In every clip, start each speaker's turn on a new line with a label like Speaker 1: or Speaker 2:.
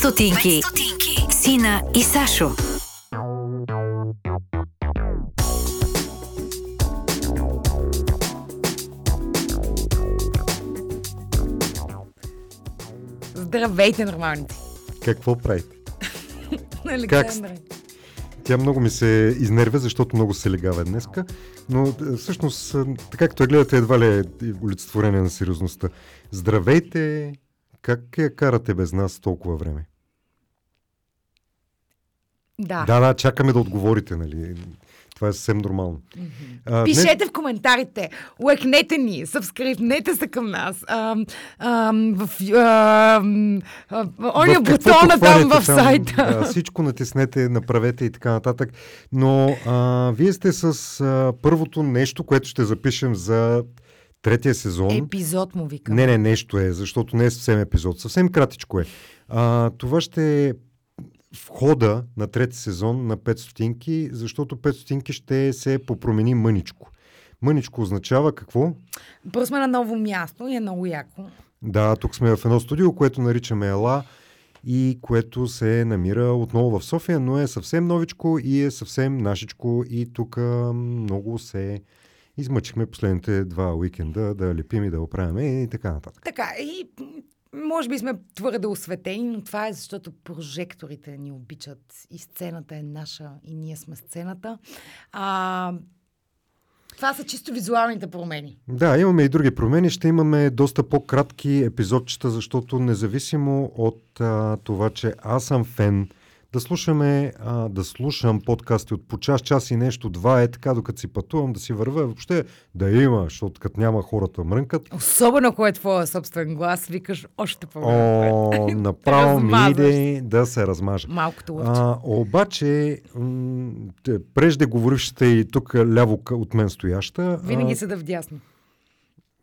Speaker 1: стотинки. Сина и Сашо.
Speaker 2: Здравейте, нормалните.
Speaker 3: Какво правите?
Speaker 2: Александър.
Speaker 3: Тя много ми се изнервя, защото много се легава днеска, но е, всъщност, е, така както я гледате, едва ли е олицетворение на сериозността. Здравейте! Как я карате без нас толкова време?
Speaker 2: Да.
Speaker 3: Да, да, чакаме да отговорите, нали? Това е съвсем нормално. А,
Speaker 2: Пишете
Speaker 3: днес-
Speaker 2: в коментарите, лайкнете ни, сабскрипнете се към нас. А, а, в а, а, оня
Speaker 3: в
Speaker 2: бутона там в сайта.
Speaker 3: Да, всичко натиснете, направете и така нататък. Но а, вие сте с а, първото нещо, което ще запишем за третия сезон.
Speaker 2: Епизод му викам.
Speaker 3: Не, не, нещо е, защото не е съвсем епизод. Съвсем кратичко е. А, това ще е входа на трети сезон на 5 стотинки, защото 5 стотинки ще се попромени мъничко. Мъничко означава какво?
Speaker 2: Първо сме на ново място и е много яко.
Speaker 3: Да, тук сме в едно студио, което наричаме Ела и което се намира отново в София, но е съвсем новичко и е съвсем нашичко и тук много се измъчихме последните два уикенда да лепим и да оправяме и така нататък.
Speaker 2: Така, и може би сме твърде осветени, но това е защото прожекторите ни обичат и сцената е наша и ние сме сцената. А, това са чисто визуалните промени.
Speaker 3: Да, имаме и други промени. Ще имаме доста по-кратки епизодчета, защото независимо от а, това, че аз съм фен, да слушаме, а, да слушам подкасти от по час, час и нещо, два е така, докато си пътувам, да си вървя, въобще да има, защото като няма хората мрънкат.
Speaker 2: Особено ако е твоя собствен глас, викаш още по
Speaker 3: О, направо ми иде да се размажа.
Speaker 2: Малкото лъвче.
Speaker 3: А, обаче, м- те- преждеговорившата и тук ляво от мен стояща.
Speaker 2: Винаги
Speaker 3: а,
Speaker 2: се да вдясно.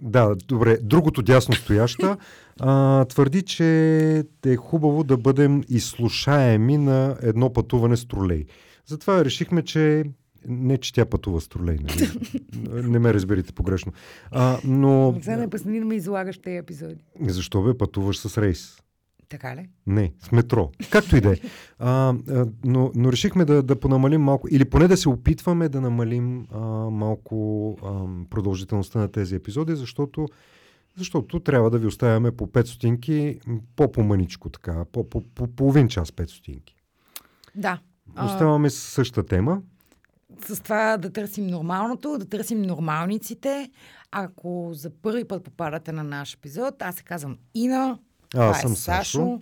Speaker 3: Да, добре. Другото дясно стояща а, твърди, че е хубаво да бъдем изслушаеми на едно пътуване с тролей. Затова решихме, че не, че тя пътува с тролей. Нали? не ме разберите погрешно. А, но
Speaker 2: Александър, престани да ме излагаш тези епизоди.
Speaker 3: защо бе пътуваш с рейс?
Speaker 2: Така ли?
Speaker 3: Не, с метро. Както и да е. Но, но решихме да, да понамалим малко, или поне да се опитваме да намалим а, малко а, продължителността на тези епизоди, защото, защото трябва да ви оставяме по 5 стотинки по-помъничко така, по, по, по половин час 5 стотинки.
Speaker 2: Да.
Speaker 3: Оставаме с същата тема.
Speaker 2: с това да търсим нормалното, да търсим нормалниците. Ако за първи път попадате на наш епизод, аз се казвам Ина. Това
Speaker 3: Аз
Speaker 2: е
Speaker 3: съм Сашо.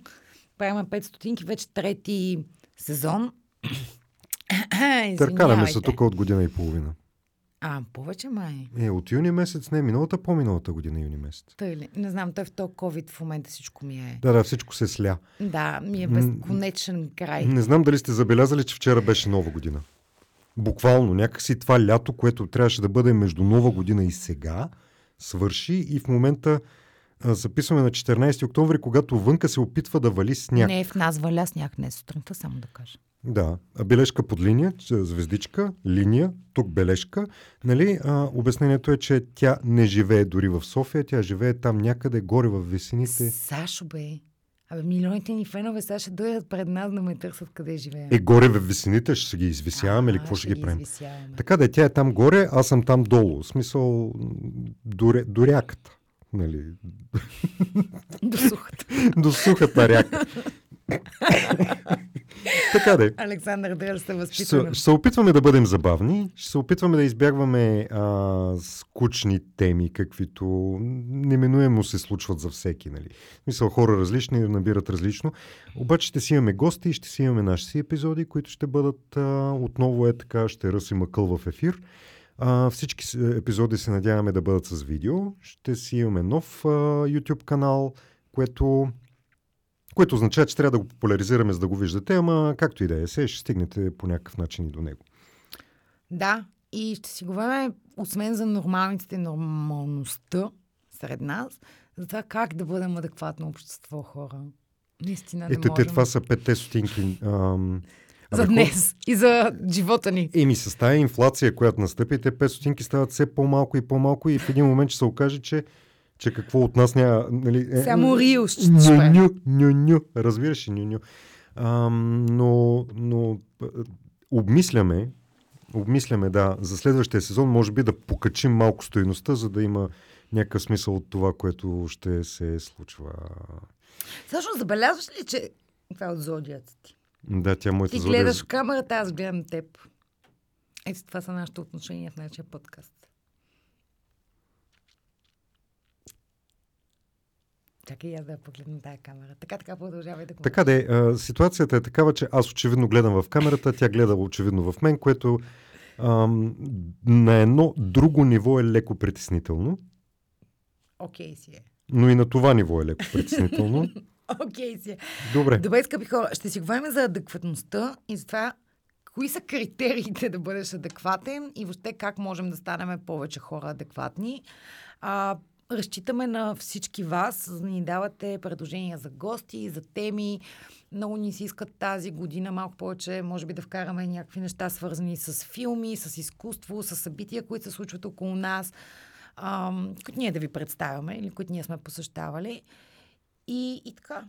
Speaker 2: Правим 5 стотинки, вече трети сезон.
Speaker 3: Търкаляме се тук от година и половина.
Speaker 2: А, повече май.
Speaker 3: Е, от юни месец, не, миналата, по-миналата година юни месец.
Speaker 2: Тъй ли? Не знам, той в този COVID в момента всичко ми е.
Speaker 3: Да, да, всичко се сля.
Speaker 2: Да, ми е безконечен край.
Speaker 3: Не знам дали сте забелязали, че вчера беше нова година. Буквално, някакси това лято, което трябваше да бъде между нова година и сега, свърши и в момента записваме на 14 октомври, когато вънка се опитва да вали сняг.
Speaker 2: Не е в нас валя сняг, не е сутринта, само да кажа.
Speaker 3: Да, бележка под линия, звездичка, линия, тук бележка. Нали, а, обяснението е, че тя не живее дори в София, тя живее там някъде горе в висините.
Speaker 2: Сашо бе. Абе, милионите ни фенове сега ще дойдат пред нас да ме търсят къде живея.
Speaker 3: Е, горе в висините ще се ги извисяваме или какво ще ги правим?
Speaker 2: извисяваме.
Speaker 3: Така да, тя е там горе, аз съм там долу. В смисъл, м, до, ре- до ряката. Нали?
Speaker 2: До сухата.
Speaker 3: До сухата ряка. така да.
Speaker 2: Александър, да сте
Speaker 3: Ще
Speaker 2: възпитан.
Speaker 3: се, ще се опитваме да бъдем забавни, ще се опитваме да избягваме а, скучни теми, каквито неминуемо се случват за всеки. Нали? В Смисъл, хора различни набират различно. Обаче ще си имаме гости и ще си имаме наши си епизоди, които ще бъдат а, отново е така, ще ръси мъкъл в ефир. А, всички с- епизоди се надяваме да бъдат с видео. Ще си имаме нов а, YouTube канал, което което означава, че трябва да го популяризираме, за да го виждате, ама както и да е, се ще стигнете по някакъв начин и до него.
Speaker 2: Да, и ще си говорим, освен за нормалните нормалността сред нас, за това как да бъдем адекватно общество, хора. Наистина не
Speaker 3: Ето,
Speaker 2: можем.
Speaker 3: те, това са петте стотинки. Ам...
Speaker 2: За
Speaker 3: абе,
Speaker 2: днес и за живота ни.
Speaker 3: Еми, с тази инфлация, която настъпи, те 5 стотинки стават все по-малко и по-малко и в един момент ще се окаже, че че какво от нас няма... Нали, е,
Speaker 2: Само Рио ще
Speaker 3: ню, ню, ню, разбираш ли, ню, ню. Ам, но, но обмисляме, обмисляме, да, за следващия сезон може би да покачим малко стоеността, за да има някакъв смисъл от това, което ще се случва.
Speaker 2: Също забелязваш ли, че това е от зодията ти?
Speaker 3: Да, тя моята
Speaker 2: Ти
Speaker 3: зодия-
Speaker 2: гледаш в камерата, аз гледам теб. Ето това са нашите отношения в нашия подкаст. Чакай я да погледна тая камера. Така, така продължавай да го.
Speaker 3: Така де, а, ситуацията е такава, че аз очевидно гледам в камерата, тя гледа очевидно в мен, което ам, на едно друго ниво е леко притеснително,
Speaker 2: Окей си е.
Speaker 3: но и на това ниво е леко притеснително.
Speaker 2: Окей си.
Speaker 3: Добре.
Speaker 2: Добре, скъпи хора, ще си говорим за адекватността и за това кои са критериите да бъдеш адекватен и въобще как можем да станем повече хора адекватни. А, разчитаме на всички вас, за да ни давате предложения за гости, за теми. Много ни се искат тази година малко повече, може би да вкараме някакви неща, свързани с филми, с изкуство, с събития, които се случват около нас, ам, които ние да ви представяме или които ние сме посещавали. И, и така.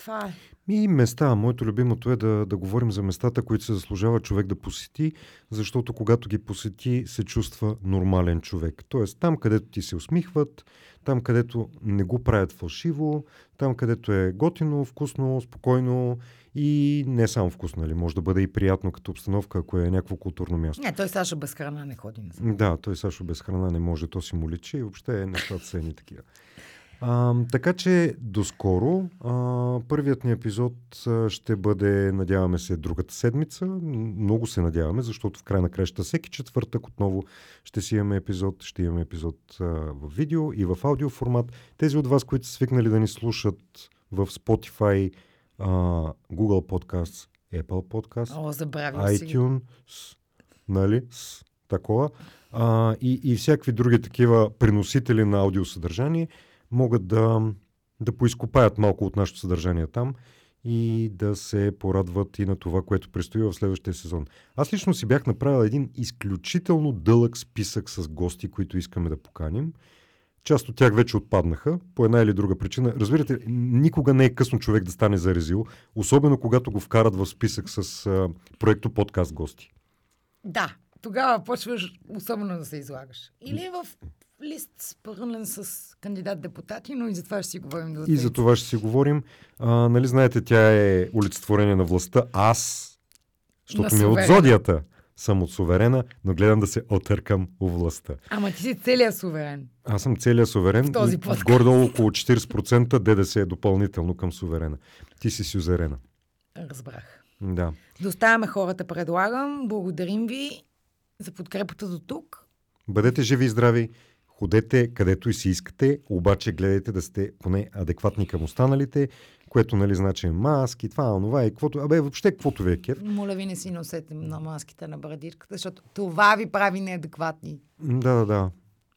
Speaker 2: Това е.
Speaker 3: И места. Моето любимото е да, да говорим за местата, които се заслужава човек да посети, защото когато ги посети, се чувства нормален човек. Тоест там, където ти се усмихват, там, където не го правят фалшиво, там, където е готино, вкусно, спокойно и не само вкусно, нали? може да бъде и приятно като обстановка, ако е някакво културно място.
Speaker 2: Не, той Саша без храна не ходи
Speaker 3: Да, той Сашо без храна не може, то си му личи и въобще нещата са едни такива. А, така че доскоро а, първият ни епизод ще бъде, надяваме се, другата седмица. Много се надяваме, защото в край на краща всеки четвъртък отново ще си имаме епизод. Ще имаме епизод а, в видео и в аудио формат. Тези от вас, които са свикнали да ни слушат в Spotify, а, Google Podcasts, Apple Podcasts,
Speaker 2: О, забравил си.
Speaker 3: iTunes, нали, с такова. А, и, и всякакви други такива преносители на аудиосъдържание могат да, да поизкопаят малко от нашето съдържание там и да се порадват и на това, което предстои в следващия сезон. Аз лично си бях направил един изключително дълъг списък с гости, които искаме да поканим. Част от тях вече отпаднаха, по една или друга причина. Разбирате, никога не е късно човек да стане зарезил, особено когато го вкарат в списък с а, проекто подкаст гости.
Speaker 2: Да, тогава почваш особено да се излагаш. Или в лист пълнен с кандидат-депутати, но и за това ще си говорим до
Speaker 3: И за това ще си говорим. А, нали знаете, тя е олицетворение на властта. Аз, защото ми е от зодията, съм от суверена, но гледам да се отъркам у властта.
Speaker 2: Ама ти си целият суверен.
Speaker 3: Аз съм целият суверен.
Speaker 2: В този подкаст.
Speaker 3: Горе-долу около 40% ДДС е допълнително към суверена. Ти си сюзерена.
Speaker 2: Разбрах.
Speaker 3: Да.
Speaker 2: Да оставяме хората, предлагам. Благодарим ви за подкрепата до тук.
Speaker 3: Бъдете живи и здрави, ходете където и си искате, обаче гледайте да сте поне адекватни към останалите, което нали значи маски, това, онова и каквото, абе въобще каквото ви е кеф.
Speaker 2: Моля ви, не си носете на маските на брадичката, защото това ви прави неадекватни.
Speaker 3: Да, да, да.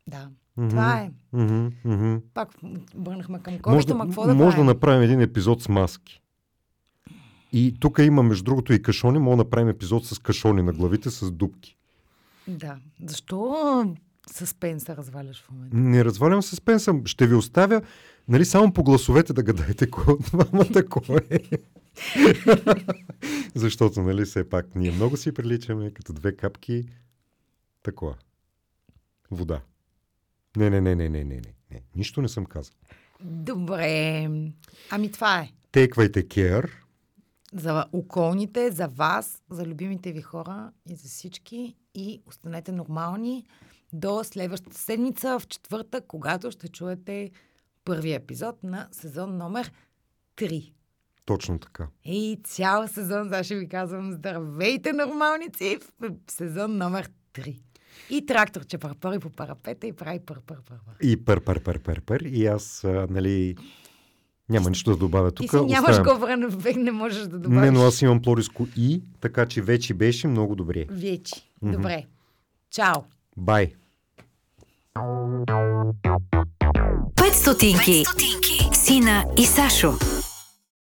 Speaker 2: Да. Това е. Пак върнахме към
Speaker 3: Може,
Speaker 2: ковид,
Speaker 3: да,
Speaker 2: ама какво да
Speaker 3: може да
Speaker 2: правим?
Speaker 3: направим един епизод с маски. И тук има, между другото, и кашони. Мога да направим епизод с кашони на главите, с дубки.
Speaker 2: Да. Защо съспенса разваляш в момента?
Speaker 3: Не развалям съспенса. Ще ви оставя, нали, само по гласовете да гадаете кой от двамата кой е. Защото, нали, все пак ние много си приличаме, като две капки. Такова. Вода. Не, не, не, не, не, не, не. не. Нищо не съм казал.
Speaker 2: Добре. Ами това е.
Speaker 3: Тейквайте care.
Speaker 2: За околните, за вас, за любимите ви хора и за всички. И останете нормални до следващата седмица, в четвъртък, когато ще чуете първия епизод на сезон номер 3.
Speaker 3: Точно така.
Speaker 2: И цял сезон, сега ще ви казвам, здравейте нормалници в сезон номер 3. И трактор, че пърпъри по парапета и прави пърпър пърпър.
Speaker 3: И пър, пър, пър, пър, пър. И аз, а, нали, няма нищо да добавя
Speaker 2: Ти
Speaker 3: тук.
Speaker 2: си нямаш
Speaker 3: оставям.
Speaker 2: говорен век, не можеш да добавиш.
Speaker 3: Не, но аз имам плориско и, така че вече беше много добре.
Speaker 2: Вече. Добре. Чао.
Speaker 3: Бай!
Speaker 1: 5 стотинки. Сина и Сашо.